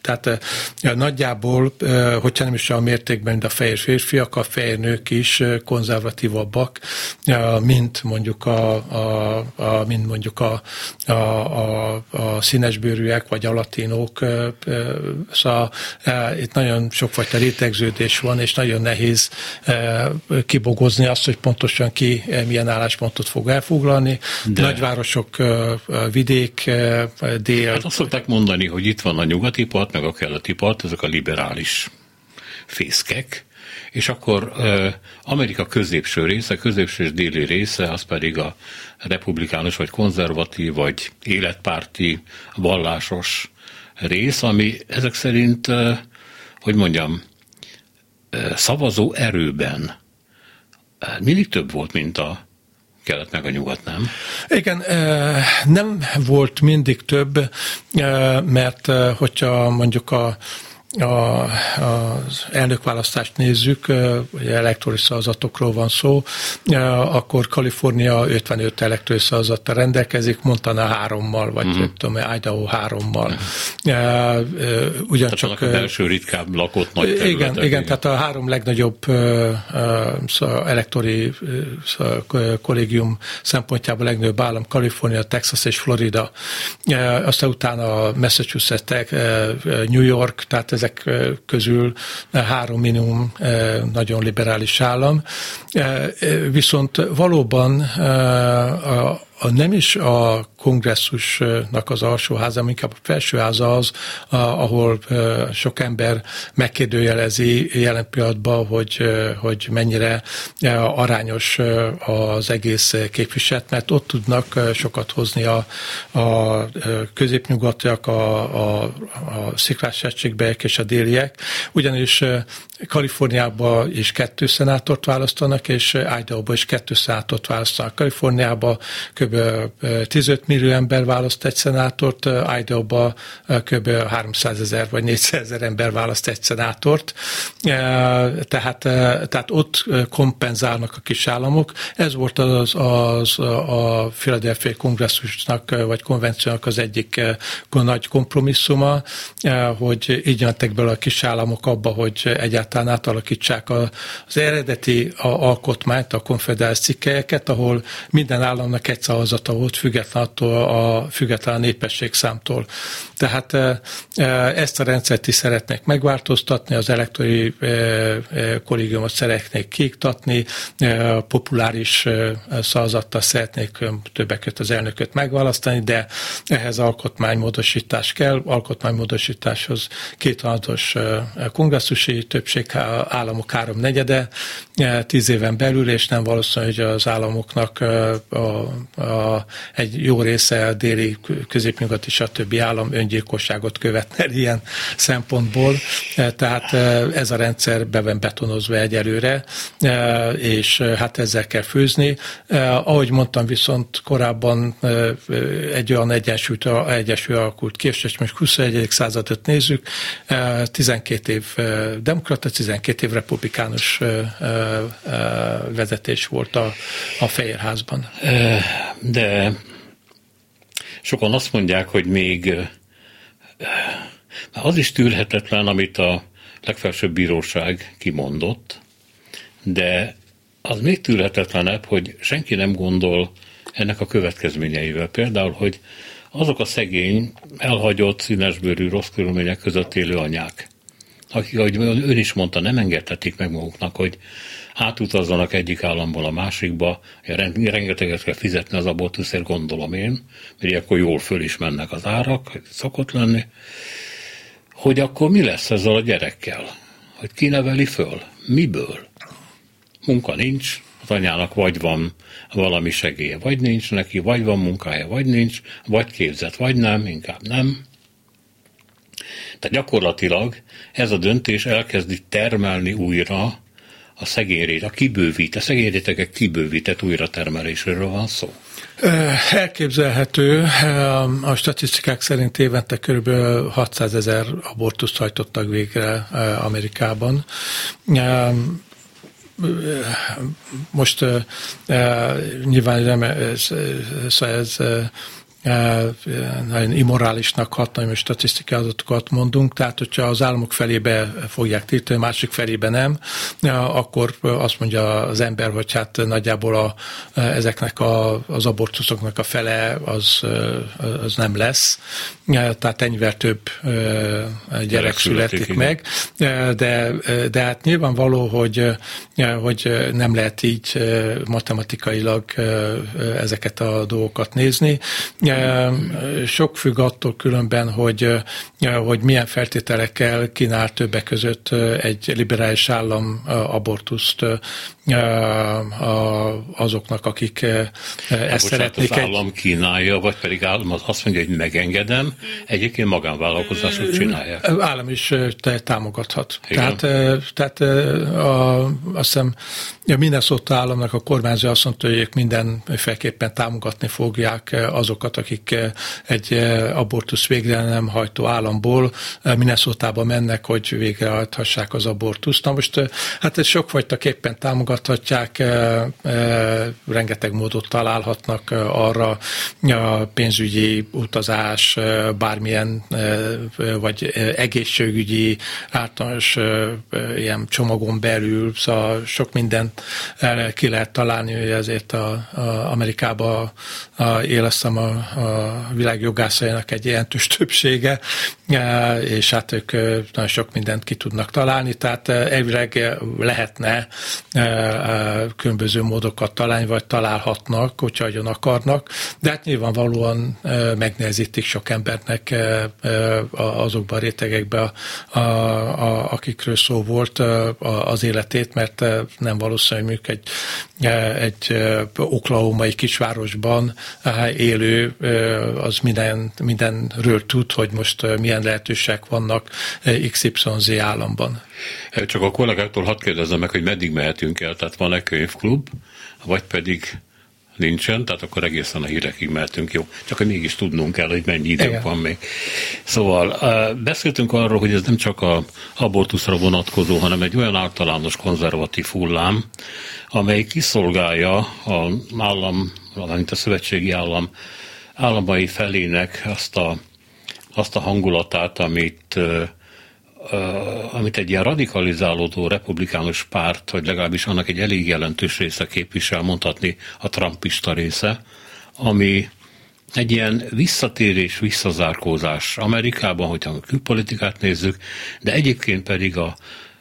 Tehát nagyjából, hogyha nem is a mértékben, mint a fehér férfiak, a fehér nők is konzervatívabbak, mint mondjuk a, a, a, mint mondjuk a, a, a, a színesbőrűek, vagy a latinók. Szóval itt nagyon sokfajta rétegződés van, és nagyon nehéz kib kibogozni azt, hogy pontosan ki eh, milyen álláspontot fog elfoglalni. De. Nagyvárosok, eh, eh, vidék, dél. Hát azt szokták mondani, hogy itt van a nyugati part, meg a keleti part, ezek a liberális fészkek, és akkor Amerika középső része, középső és déli része, az pedig a republikánus, vagy konzervatív, vagy életpárti, vallásos rész, ami ezek szerint, hogy mondjam, szavazó erőben mindig több volt, mint a kelet meg a nyugat, nem? Igen, nem volt mindig több, mert hogyha mondjuk a a, az elnökválasztást nézzük, ugye elektronikus szavazatokról van szó, akkor Kalifornia 55 elektronikus szavazattal rendelkezik, Montana hárommal, vagy uh-huh. tudom, Idaho hárommal. Uh-huh. Ugyancsak... Tehát a belső ritkább lakott nagy területek. Igen, igen, igen, tehát a három legnagyobb elektori kollégium szempontjából legnagyobb állam, Kalifornia, Texas és Florida. Aztán utána Massachusetts, New York, tehát ezek közül három minimum nagyon liberális állam. Viszont valóban a, a nem is a kongresszusnak az alsóháza, inkább a felsőháza az, ahol sok ember megkérdőjelezi jelen pillanatban, hogy, hogy mennyire arányos az egész képviselet, mert ott tudnak sokat hozni a, a középnyugatiak, a, a, a sziklás és a déliek, ugyanis Kaliforniában is kettő szenátort választanak, és Idaho-ban is kettő szenátort választanak. Kaliforniában kb. 15 millió ember választ egy szenátort, Idaho-ban kb. 300 ezer vagy 400 ezer ember választ egy szenátort. Tehát, tehát ott kompenzálnak a kis államok. Ez volt az, az a Philadelphia kongresszusnak vagy konvenciónak az egyik nagy kompromisszuma, hogy így jöttek bele a kis államok abba, hogy egyáltalán átalakítsák az eredeti alkotmányt, a konfederális cikkelyeket, ahol minden államnak egy szavazata volt, független attól a független népesség számtól. Tehát e, e, ezt a rendszert is szeretnék megváltoztatni, az elektori e, kollégiumot szeretnék kiiktatni, populáris szavazattal szeretnék többek között az elnököt megválasztani, de ehhez alkotmánymódosítás kell. Alkotmánymódosításhoz kétharmados kongresszusi többség államok háromnegyede tíz éven belül, és nem valószínű, hogy az államoknak e, a, a, egy jó része a déli, középnyugati, stb. állam öngyilkosságot követne ilyen szempontból. E, tehát ez a rendszer be van betonozva egyelőre, és hát ezzel kell főzni. Ahogy mondtam, viszont korábban egy olyan egyensúlyt, egyensúly alakult ki, és most 21. századot nézzük, 12 év demokrata a 12 év republikánus vezetés volt a, a Fehérházban. De sokan azt mondják, hogy még az is tűrhetetlen, amit a legfelsőbb bíróság kimondott, de az még tűrhetetlenebb, hogy senki nem gondol ennek a következményeivel. Például, hogy azok a szegény, elhagyott, színesbőrű, rossz körülmények között élő anyák, akik, ahogy ön is mondta, nem engedhetik meg maguknak, hogy átutazzanak egyik államból a másikba, rengeteget kell fizetni az abortuszért, gondolom én, mert akkor jól föl is mennek az árak, szokott lenni, hogy akkor mi lesz ezzel a gyerekkel? Hogy ki neveli föl? Miből? Munka nincs, az anyának vagy van valami segélye, vagy nincs neki, vagy van munkája, vagy nincs, vagy képzett, vagy nem, inkább nem. Tehát gyakorlatilag ez a döntés elkezdi termelni újra a szegényrét, a kibővít, a szegényrétegek kibővített újratermelésről van szó. Elképzelhető. A statisztikák szerint évente kb. 600 ezer abortuszt hajtottak végre Amerikában. Most nyilván nem, ez, ez nagyon immorálisnak hogy statisztikai adatokat mondunk, tehát hogyha az államok felébe fogják tiltani, a másik felébe nem, akkor azt mondja az ember, hogy hát nagyjából a, ezeknek a, az abortuszoknak a fele az, az nem lesz, tehát ennyivel több gyerek születik igen. meg, de, de hát nyilvánvaló, hogy, hogy nem lehet így matematikailag ezeket a dolgokat nézni. Sok függ attól különben, hogy, hogy milyen feltételekkel kínál többek között egy liberális állam abortuszt azoknak, akik ezt szeretnék. Az állam kínálja, vagy pedig állam azt mondja, hogy megengedem, egyébként magánvállalkozások csinálják. Állam is támogathat. Igen. Tehát, tehát a, azt hiszem a Minnesota államnak a kormányzó azt mondta, hogy ők mindenféleképpen támogatni fogják azokat, akik egy abortusz végre nem hajtó államból Minnesota-ba mennek, hogy végrehajthassák az abortuszt. Na most hát ez sokfajtaképpen támogathatják, rengeteg módot találhatnak arra, a pénzügyi utazás, bármilyen, vagy egészségügyi általános ilyen csomagon belül, szóval sok mindent ki lehet találni, hogy ezért a, a Amerikába élesztem a, a világ jogászainak egy jelentős többsége, és hát ők nagyon sok mindent ki tudnak találni, tehát elvileg lehetne különböző módokat találni, vagy találhatnak, hogyha nagyon akarnak, de hát nyilvánvalóan megnehezítik sok embernek azokban a rétegekben, a, akikről szó volt az életét, mert nem valószínű, hogy egy, egy oklahomai kisvárosban élő az minden, mindenről tud, hogy most milyen lehetőségek vannak XYZ államban. Csak a kollégáktól hadd kérdezzem meg, hogy meddig mehetünk el, tehát van-e könyvklub, vagy pedig nincsen, tehát akkor egészen a hírekig mehetünk, jó. Csak hogy mégis tudnunk kell, hogy mennyi idő van még. Szóval beszéltünk arról, hogy ez nem csak a abortuszra vonatkozó, hanem egy olyan általános konzervatív hullám, amely kiszolgálja a állam, valamint a szövetségi állam államai felének azt a, azt a hangulatát, amit amit egy ilyen radikalizálódó republikánus párt, vagy legalábbis annak egy elég jelentős része képvisel, mondhatni a trumpista része, ami egy ilyen visszatérés, visszazárkózás. Amerikában, hogyha a külpolitikát nézzük, de egyébként pedig a,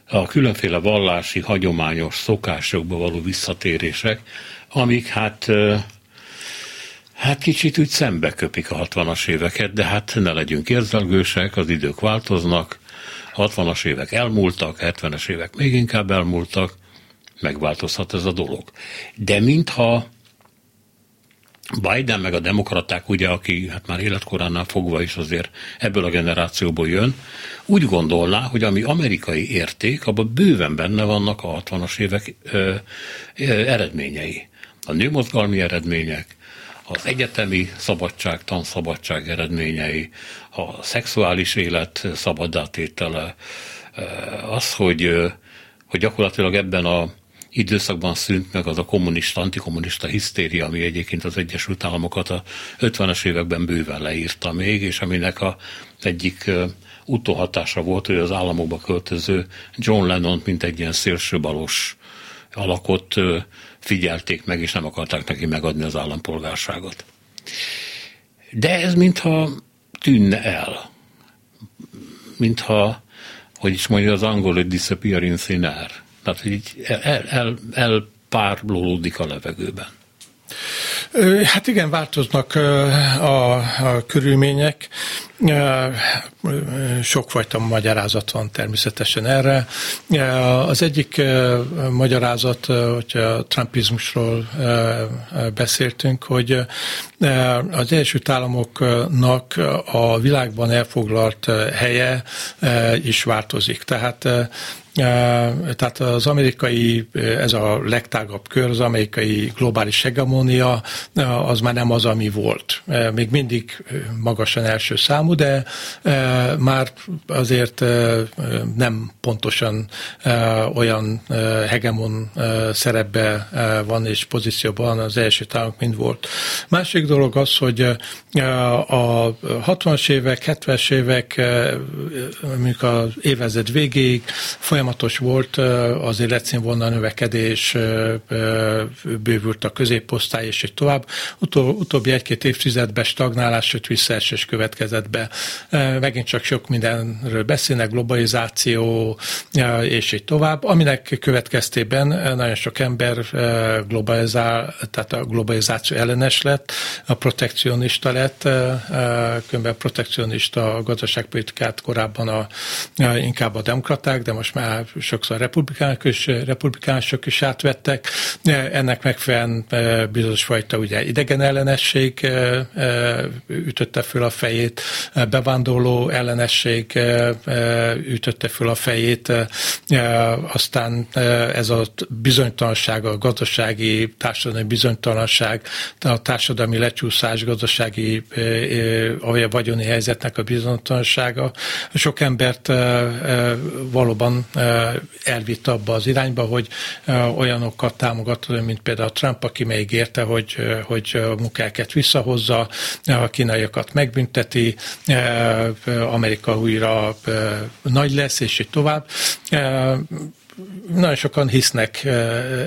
a különféle vallási, hagyományos szokásokba való visszatérések, amik hát Hát kicsit úgy szembe köpik a 60-as éveket, de hát ne legyünk érzelgősek, az idők változnak, 60-as évek elmúltak, 70-es évek még inkább elmúltak, megváltozhat ez a dolog. De mintha Biden meg a demokraták, ugye, aki hát már életkoránál fogva is azért ebből a generációból jön, úgy gondolná, hogy ami amerikai érték, abban bőven benne vannak a 60-as évek ö, ö, eredményei. A nőmozgalmi eredmények, az egyetemi szabadság, tanszabadság eredményei, a szexuális élet szabadátétele, az, hogy, hogy gyakorlatilag ebben a időszakban szűnt meg az a kommunista, antikommunista hisztéria, ami egyébként az Egyesült Államokat a 50-es években bőven leírta még, és aminek a egyik utóhatása volt, hogy az államokba költöző John Lennon, mint egy ilyen szélsőbalos alakot figyelték meg, és nem akarták neki megadni az állampolgárságot. De ez mintha tűnne el. Mintha, hogy is mondja az angol, hogy disappearing thin air. Tehát, hogy így el, el, elpárlódik a levegőben. Hát igen, változnak a, a körülmények. Sokfajta magyarázat van természetesen erre. Az egyik magyarázat, hogy a trumpizmusról beszéltünk, hogy az Egyesült Államoknak a világban elfoglalt helye is változik. Tehát tehát az amerikai, ez a legtágabb kör, az amerikai globális hegemónia, az már nem az, ami volt. Még mindig magasan első számú, de már azért nem pontosan olyan hegemon szerepbe van és pozícióban az első távok, mint volt. Másik dolog az, hogy a 60-as évek, 70-es évek, mondjuk az évezred végéig folyamatos volt az életszínvonal növekedés, bővült a középosztály, és így tovább. Utó, utóbbi egy-két évtizedben stagnálás, sőt visszaesés következett be. Megint csak sok mindenről beszélnek, globalizáció, és így tovább, aminek következtében nagyon sok ember globalizál, tehát a globalizáció ellenes lett, a protekcionista lett, különben protekcionista gazdaságpolitikát korábban a, inkább a demokraták, de most már sokszor republikánok is, republikánusok is átvettek. Ennek megfelelően bizonyos fajta ugye idegen ellenesség e, ütötte föl a fejét, bevándorló ellenesség ütötte föl a fejét, aztán ez a bizonytalanság, a gazdasági társadalmi bizonytalanság, a társadalmi lecsúszás, gazdasági a vagyoni helyzetnek a bizonytalansága. Sok embert valóban elvitt abba az irányba, hogy olyanokat támogat, mint például Trump, aki még érte, hogy, hogy a munkákat visszahozza, a kínaiakat megbünteti, Amerika újra nagy lesz, és így tovább nagyon sokan hisznek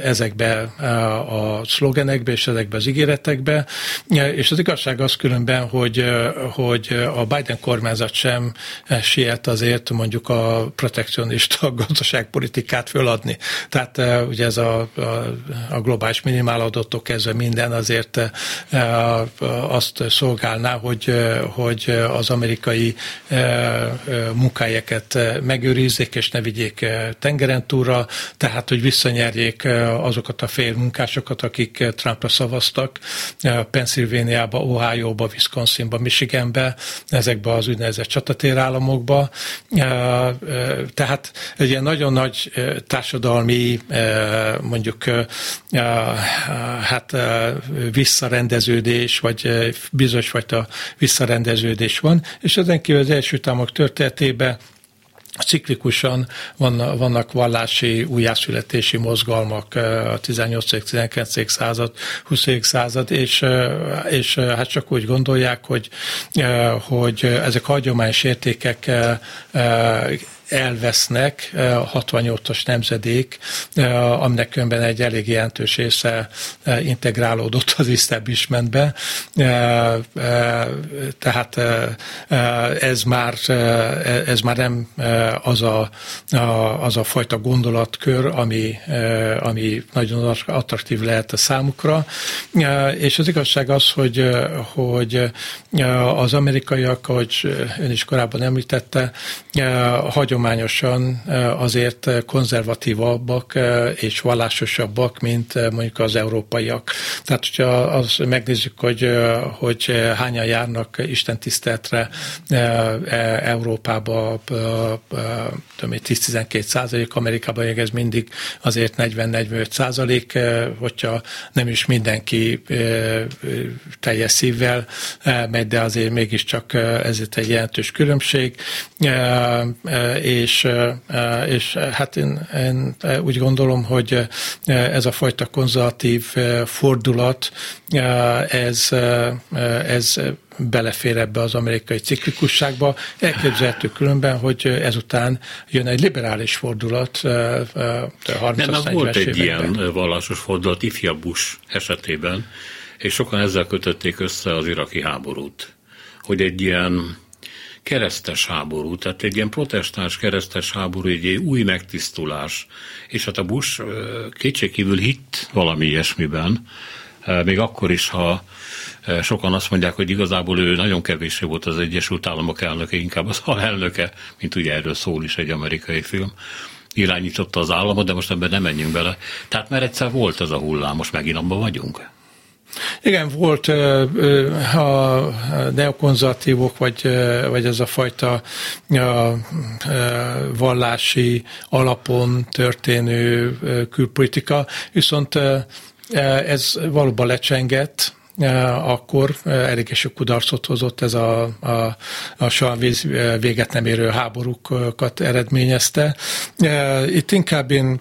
ezekbe a szlogenekbe és ezekbe az ígéretekbe, és az igazság az különben, hogy, hogy a Biden kormányzat sem siet azért mondjuk a protekcionista gazdaságpolitikát föladni. Tehát ugye ez a, a, a globális minimáladatok kezdve minden azért azt szolgálná, hogy, hogy az amerikai munkahelyeket megőrizzék és ne vigyék tengeren túlra, tehát hogy visszanyerjék azokat a fél munkásokat, akik Trumpra szavaztak Pennsylvaniába, Ohio-ba, Wisconsinba, Michiganbe, ezekbe az úgynevezett csatatérállamokba. Tehát egy ilyen nagyon nagy társadalmi, mondjuk hát visszarendeződés, vagy bizonyos fajta visszarendeződés van, és ezen kívül az első támok történetében ciklikusan vannak vallási újjászületési mozgalmak a 18. 19. század, 20. század, és, és hát csak úgy gondolják, hogy, hogy ezek hagyományos értékek elvesznek a 68-as nemzedék, aminek önben egy elég jelentős része integrálódott az establishmentbe. Tehát ez már, ez már nem az a, az a fajta gondolatkör, ami, ami nagyon attraktív lehet a számukra. És az igazság az, hogy, hogy az amerikaiak, ahogy ön is korábban említette, hagyom hagyományosan azért konzervatívabbak és vallásosabbak, mint mondjuk az európaiak. Tehát, hogyha az megnézzük, hogy, hogy hányan járnak Isten tiszteletre Európába, 10-12 százalék, Amerikában ez mindig azért 40-45 százalék, hogyha nem is mindenki teljes szívvel megy, de azért mégiscsak ez egy jelentős különbség és, és hát én, én úgy gondolom, hogy ez a fajta konzervatív fordulat, ez, ez belefér ebbe az amerikai ciklikusságba. Elképzelhető különben, hogy ezután jön egy liberális fordulat 30 Nem, volt egy években. ilyen vallásos fordulat ifjabb Bush esetében, és sokan ezzel kötötték össze az iraki háborút, hogy egy ilyen keresztes háború, tehát egy ilyen protestáns keresztes háború, egy új megtisztulás. És hát a Bush kétségkívül hitt valami ilyesmiben, még akkor is, ha sokan azt mondják, hogy igazából ő nagyon kevésé volt az Egyesült Államok elnöke, inkább az alelnöke, mint ugye erről szól is egy amerikai film irányította az államot, de most ebben nem menjünk bele. Tehát mert egyszer volt ez a hullám, most megint abban vagyunk. Igen, volt a neokonzervatívok, vagy, vagy ez a fajta a, vallási alapon történő külpolitika, viszont ez valóban lecsengett, akkor elég sok kudarcot hozott, ez a, a, a salvíz véget nem érő háborúkat eredményezte. Itt inkább én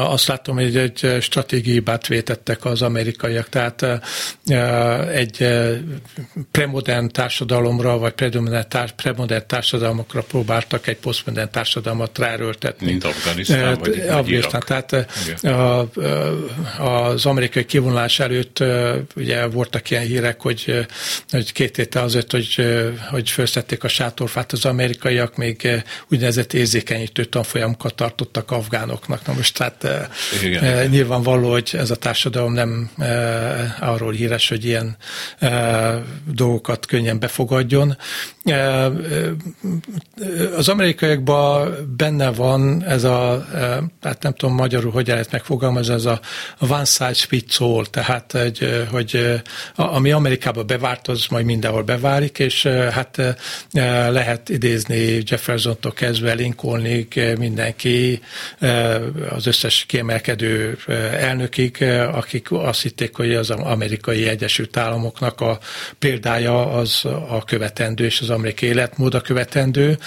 azt látom, hogy egy stratégiai hibát vétettek az amerikaiak, tehát egy premodern társadalomra, vagy premodern társadalmakra próbáltak egy posztmodern társadalmat ráerőltetni. Mint Afganisztán, vagy, Afganisztán. Tehát a, az amerikai kivonulás előtt ugye voltak ilyen hírek, hogy, hogy két héttel azért, hogy, hogy felszették a sátorfát az amerikaiak, még úgynevezett érzékenyítő tanfolyamokat tartottak afgánoknak. Na most tehát Igen. E, nyilvánvaló, hogy ez a társadalom nem e, arról híres, hogy ilyen e, dolgokat könnyen befogadjon. Az amerikaiakban benne van ez a, hát nem tudom magyarul, hogy lehet megfogalmazni, ez a one size fits all, tehát hogy, hogy ami Amerikába bevárt, az majd mindenhol bevárik, és hát lehet idézni Jefferson-tól kezdve Lincolnig mindenki, az összes kiemelkedő elnökig, akik azt hitték, hogy az amerikai Egyesült Államoknak a példája az a követendő, és az amerikai életmód a követendő.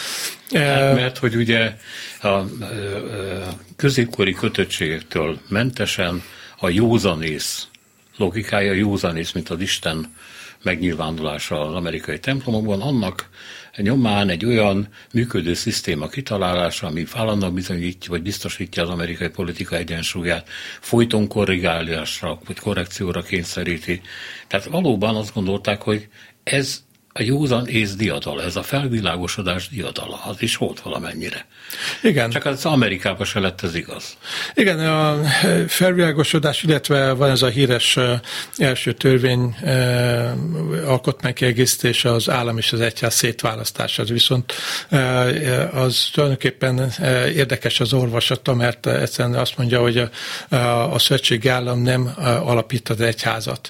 Hát, mert hogy ugye a középkori kötöttségektől mentesen a józanész logikája józanész, mint az Isten megnyilvánulása az amerikai templomokban, annak nyomán egy olyan működő szisztéma kitalálása, ami állandóan bizonyítja, vagy biztosítja az amerikai politika egyensúlyát, folyton korrigálásra, vagy korrekcióra kényszeríti. Tehát valóban azt gondolták, hogy ez a józan ész diadala, ez a felvilágosodás diadala, az is volt valamennyire. Igen. Csak az Amerikában se lett ez igaz. Igen, a felvilágosodás, illetve van ez a híres első törvény alkotmánykiegészítése az állam és az egyház szétválasztása. Az viszont az tulajdonképpen érdekes az orvosata, mert egyszerűen azt mondja, hogy a, a szövetségi állam nem alapít az egyházat.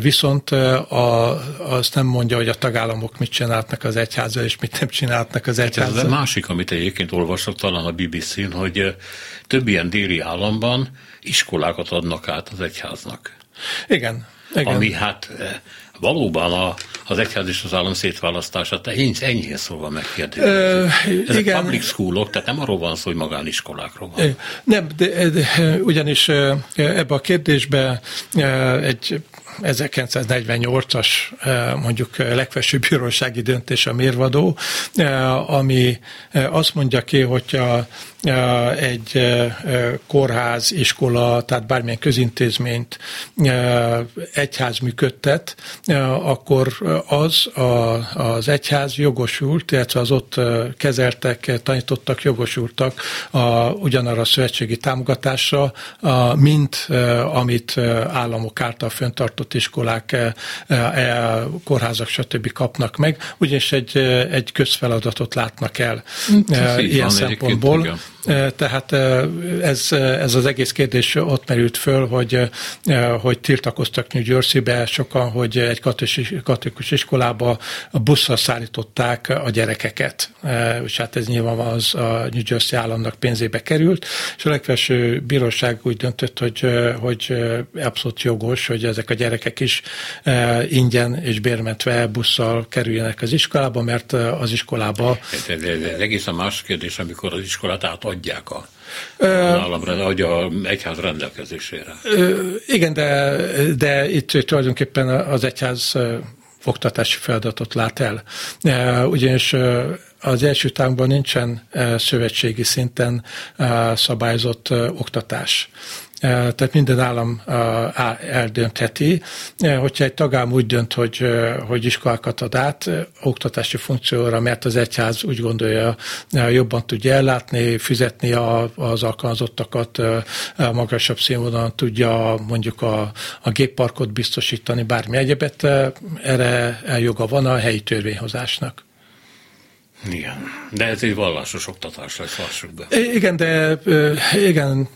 Viszont a, azt nem mondja, hogy a tagállamok mit csinálnak az egyházzal, és mit nem csinálnak az egyházzal. Ez a másik, amit egyébként olvasok talán a BBC-n, hogy több ilyen déli államban iskolákat adnak át az egyháznak. Igen. Igen. Ami hát valóban a, az egyház és az állam szétválasztása, te enyhén szólva megkérdezem. Ezek igen. public schoolok, tehát nem arról van szó, hogy magániskolákról van. Nem, de, de ugyanis ebbe a kérdésbe egy 1948-as mondjuk legfelsőbb bírósági döntés a mérvadó, ami azt mondja ki, hogyha egy kórház, iskola, tehát bármilyen közintézményt egyház működtet, akkor az a, az egyház jogosult, illetve az ott kezeltek, tanítottak, jogosultak a, ugyanarra a szövetségi támogatásra, a, mint amit államok által föntartott iskolák, e, kórházak, stb. kapnak meg, ugyanis egy, egy közfeladatot látnak el Ez ilyen szempontból. Tehát ez, ez az egész kérdés ott merült föl, hogy, hogy tiltakoztak New Jersey-be sokan, hogy egy katolikus iskolába busszal szállították a gyerekeket. És hát ez nyilván az a New Jersey államnak pénzébe került, és a legfelső bíróság úgy döntött, hogy, hogy abszolút jogos, hogy ezek a gyerekek is ingyen és bérmentve busszal kerüljenek az iskolába, mert az iskolába... Ez, ez, ez egészen más kérdés, amikor az iskolát átadják a az államra, hogy a egyház rendelkezésére. Igen, de, de itt tulajdonképpen az egyház oktatási feladatot lát el. Ugyanis az első támban nincsen szövetségi szinten szabályozott oktatás tehát minden állam eldöntheti. Hogyha egy tagállam úgy dönt, hogy, hogy iskolákat ad át oktatási funkcióra, mert az egyház úgy gondolja, jobban tudja ellátni, fizetni az alkalmazottakat, magasabb színvonalon tudja mondjuk a, a gépparkot biztosítani, bármi egyebet, erre joga van a helyi törvényhozásnak. Igen, de ez egy vallásos oktatás lesz, lássuk be. Igen, de igen.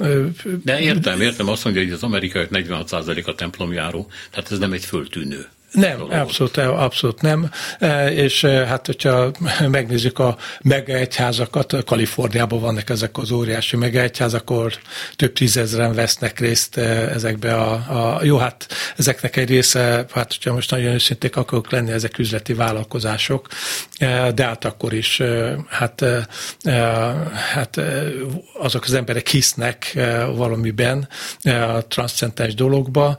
De értem, értem, azt mondja, hogy az amerikai 46% a templomjáró, tehát ez nem egy föltűnő. Nem, abszolút, abszolút nem. E, és e, hát, hogyha megnézzük a megaegyházakat, Kaliforniában vannak ezek az óriási megaegyházak, ahol több tízezren vesznek részt ezekbe a, a, jó, hát ezeknek egy része, hát hogyha most nagyon őszinték akarok lenni, ezek üzleti vállalkozások, de hát akkor is, hát, hát azok az emberek hisznek valamiben, a transzcendens dologba,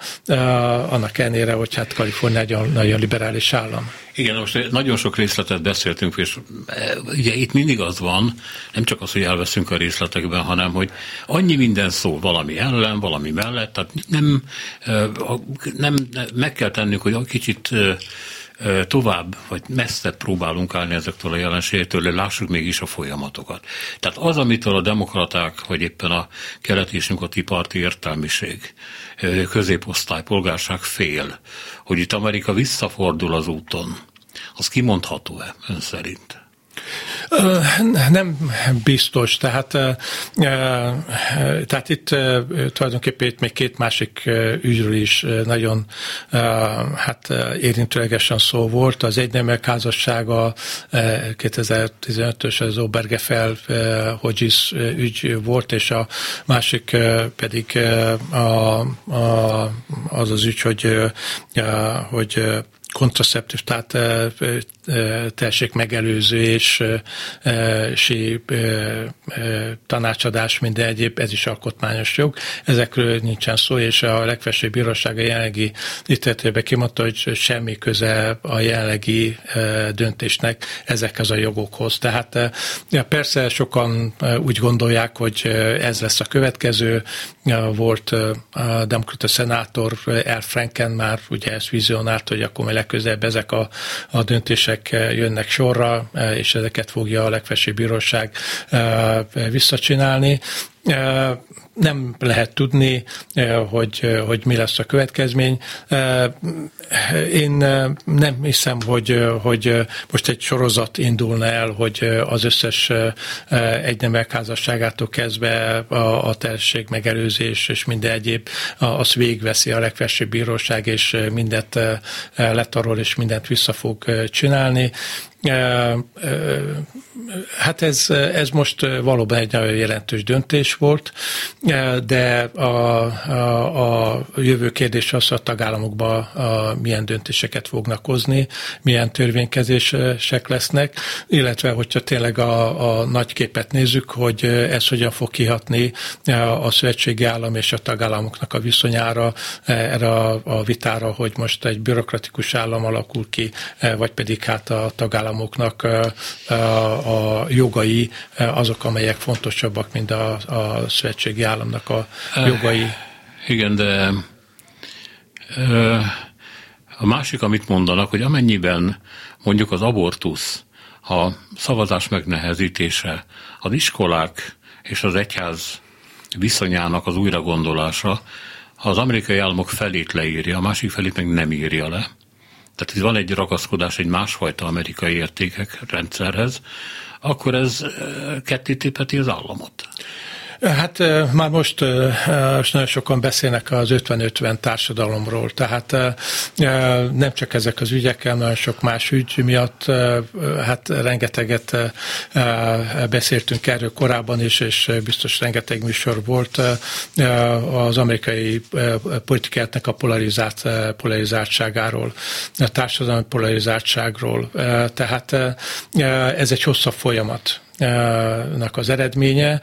annak ellenére, hogy hát Kalifornia nagyon, nagyon liberális állam. Igen, most nagyon sok részletet beszéltünk, és e, ugye itt mindig az van, nem csak az, hogy elveszünk a részletekben, hanem hogy annyi minden szól valami ellen, valami mellett, tehát nem, e, nem meg kell tennünk, hogy kicsit e, tovább, vagy messze próbálunk állni ezektől a jelenségektől, lássuk mégis a folyamatokat. Tehát az, amitől a demokraták, vagy éppen a keleti és nyugati parti értelmiség, középosztály, polgárság fél, hogy itt Amerika visszafordul az úton, az kimondható-e ön szerint? Nem biztos, tehát, tehát itt tulajdonképpen itt még két másik ügyről is nagyon hát érintőlegesen szó volt. Az egynemek házassága 2015-ös az Obergefell Hodges ügy volt, és a másik pedig a, a, az az ügy, hogy, hogy kontraceptív, tehát tessék megelőző és sí, tanácsadás, minden egyéb, ez is alkotmányos jog. Ezekről nincsen szó, és a legfelsőbb bíróság a jelenlegi ítéletében kimondta, hogy semmi köze a jelenlegi döntésnek ezekhez a jogokhoz. Tehát persze sokan úgy gondolják, hogy ez lesz a következő. Volt a demokrata szenátor El Franken már ugye ezt vizionált, hogy akkor legközelebb ezek a, a döntések jönnek sorra, és ezeket fogja a legfelsőbb bíróság visszacsinálni nem lehet tudni, hogy, hogy mi lesz a következmény. Én nem hiszem, hogy, hogy most egy sorozat indulna el, hogy az összes egynemek házasságától kezdve a, a terség megelőzés és minden egyéb, az végveszi a legfelsőbb bíróság, és mindent letarol, és mindent vissza fog csinálni. Hát ez, ez most valóban egy nagyon jelentős döntés volt, de a, a, a jövő kérdés az, hogy a tagállamokban milyen döntéseket fognak hozni, milyen törvénykezések lesznek, illetve hogyha tényleg a, a nagy képet nézzük, hogy ez hogyan fog kihatni a szövetségi állam és a tagállamoknak a viszonyára, erre a, a vitára, hogy most egy bürokratikus állam alakul ki, vagy pedig hát a tagállamoknak a, a jogai azok, amelyek fontosabbak, mint a, a szövetségi államnak a jogai. Igen, de a másik, amit mondanak, hogy amennyiben mondjuk az abortusz, a szavazás megnehezítése, az iskolák és az egyház viszonyának az újragondolása, az amerikai államok felét leírja, a másik felét meg nem írja le. Tehát itt van egy ragaszkodás egy másfajta amerikai értékek rendszerhez, akkor ez ketté az államot. Hát már most, nagyon sokan beszélnek az 50-50 társadalomról, tehát nem csak ezek az ügyek, nagyon sok más ügy miatt, hát rengeteget beszéltünk erről korábban is, és biztos rengeteg műsor volt az amerikai politikátnak a polarizált, polarizáltságáról, a társadalmi polarizáltságról. Tehát ez egy hosszabb folyamat nak az eredménye,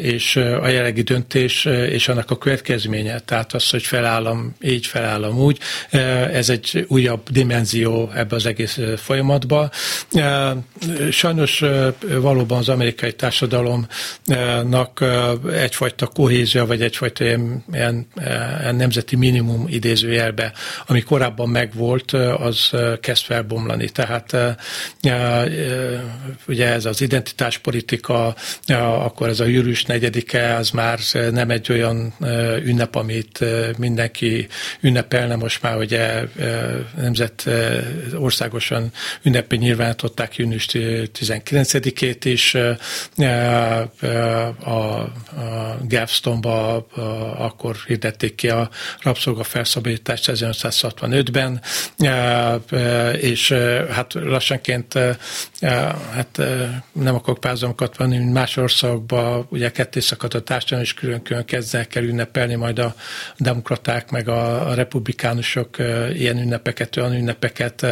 és a jelenlegi döntés és annak a következménye. Tehát az, hogy felállom így, felállom úgy, ez egy újabb dimenzió ebbe az egész folyamatba. Sajnos valóban az amerikai társadalomnak egyfajta kohézia, vagy egyfajta ilyen, ilyen, ilyen nemzeti minimum idézőjelbe, ami korábban megvolt, az kezd felbomlani. Tehát ugye ez az identitás politika, akkor ez a július negyedike, az már nem egy olyan ünnep, amit mindenki ünnepelne, most már ugye nemzet országosan ünnepi nyilvánították június 19-ét is, a, a Galvestonba akkor hirdették ki a rabszolga felszabadítást 1965-ben, és hát lassanként hát nem akarok akarok párhuzamokat venni, mint más országokban, ugye ketté szakadt a társadalom, és külön-külön kezdenek el ünnepelni majd a demokraták, meg a, a republikánusok ilyen ünnepeket, olyan ünnepeket,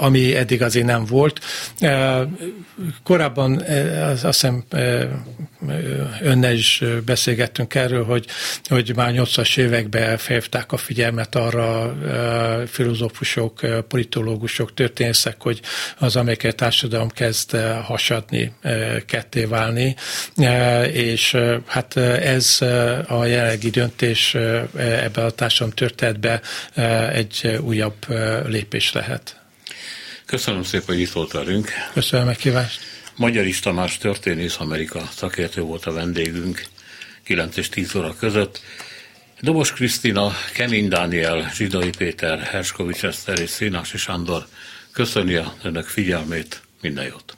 ami eddig azért nem volt. Korábban azt hiszem önnel is beszélgettünk erről, hogy, hogy már 80-as években felhívták a figyelmet arra filozófusok, politológusok, történészek, hogy az amerikai társadalom kezd hasadni, ketté válni, és hát ez a jelenlegi döntés ebbe a társadalom történetbe egy újabb lépés lehet. Köszönöm szépen, hogy itt volt velünk. Köszönöm a meghívást. Magyar is Tamás történész Amerika szakértő volt a vendégünk 9 és 10 óra között. Dobos Krisztina, Kemény Dániel, Zsidai Péter, Herskovics Eszter és Szénási Sándor köszöni a önök figyelmét, minden jót!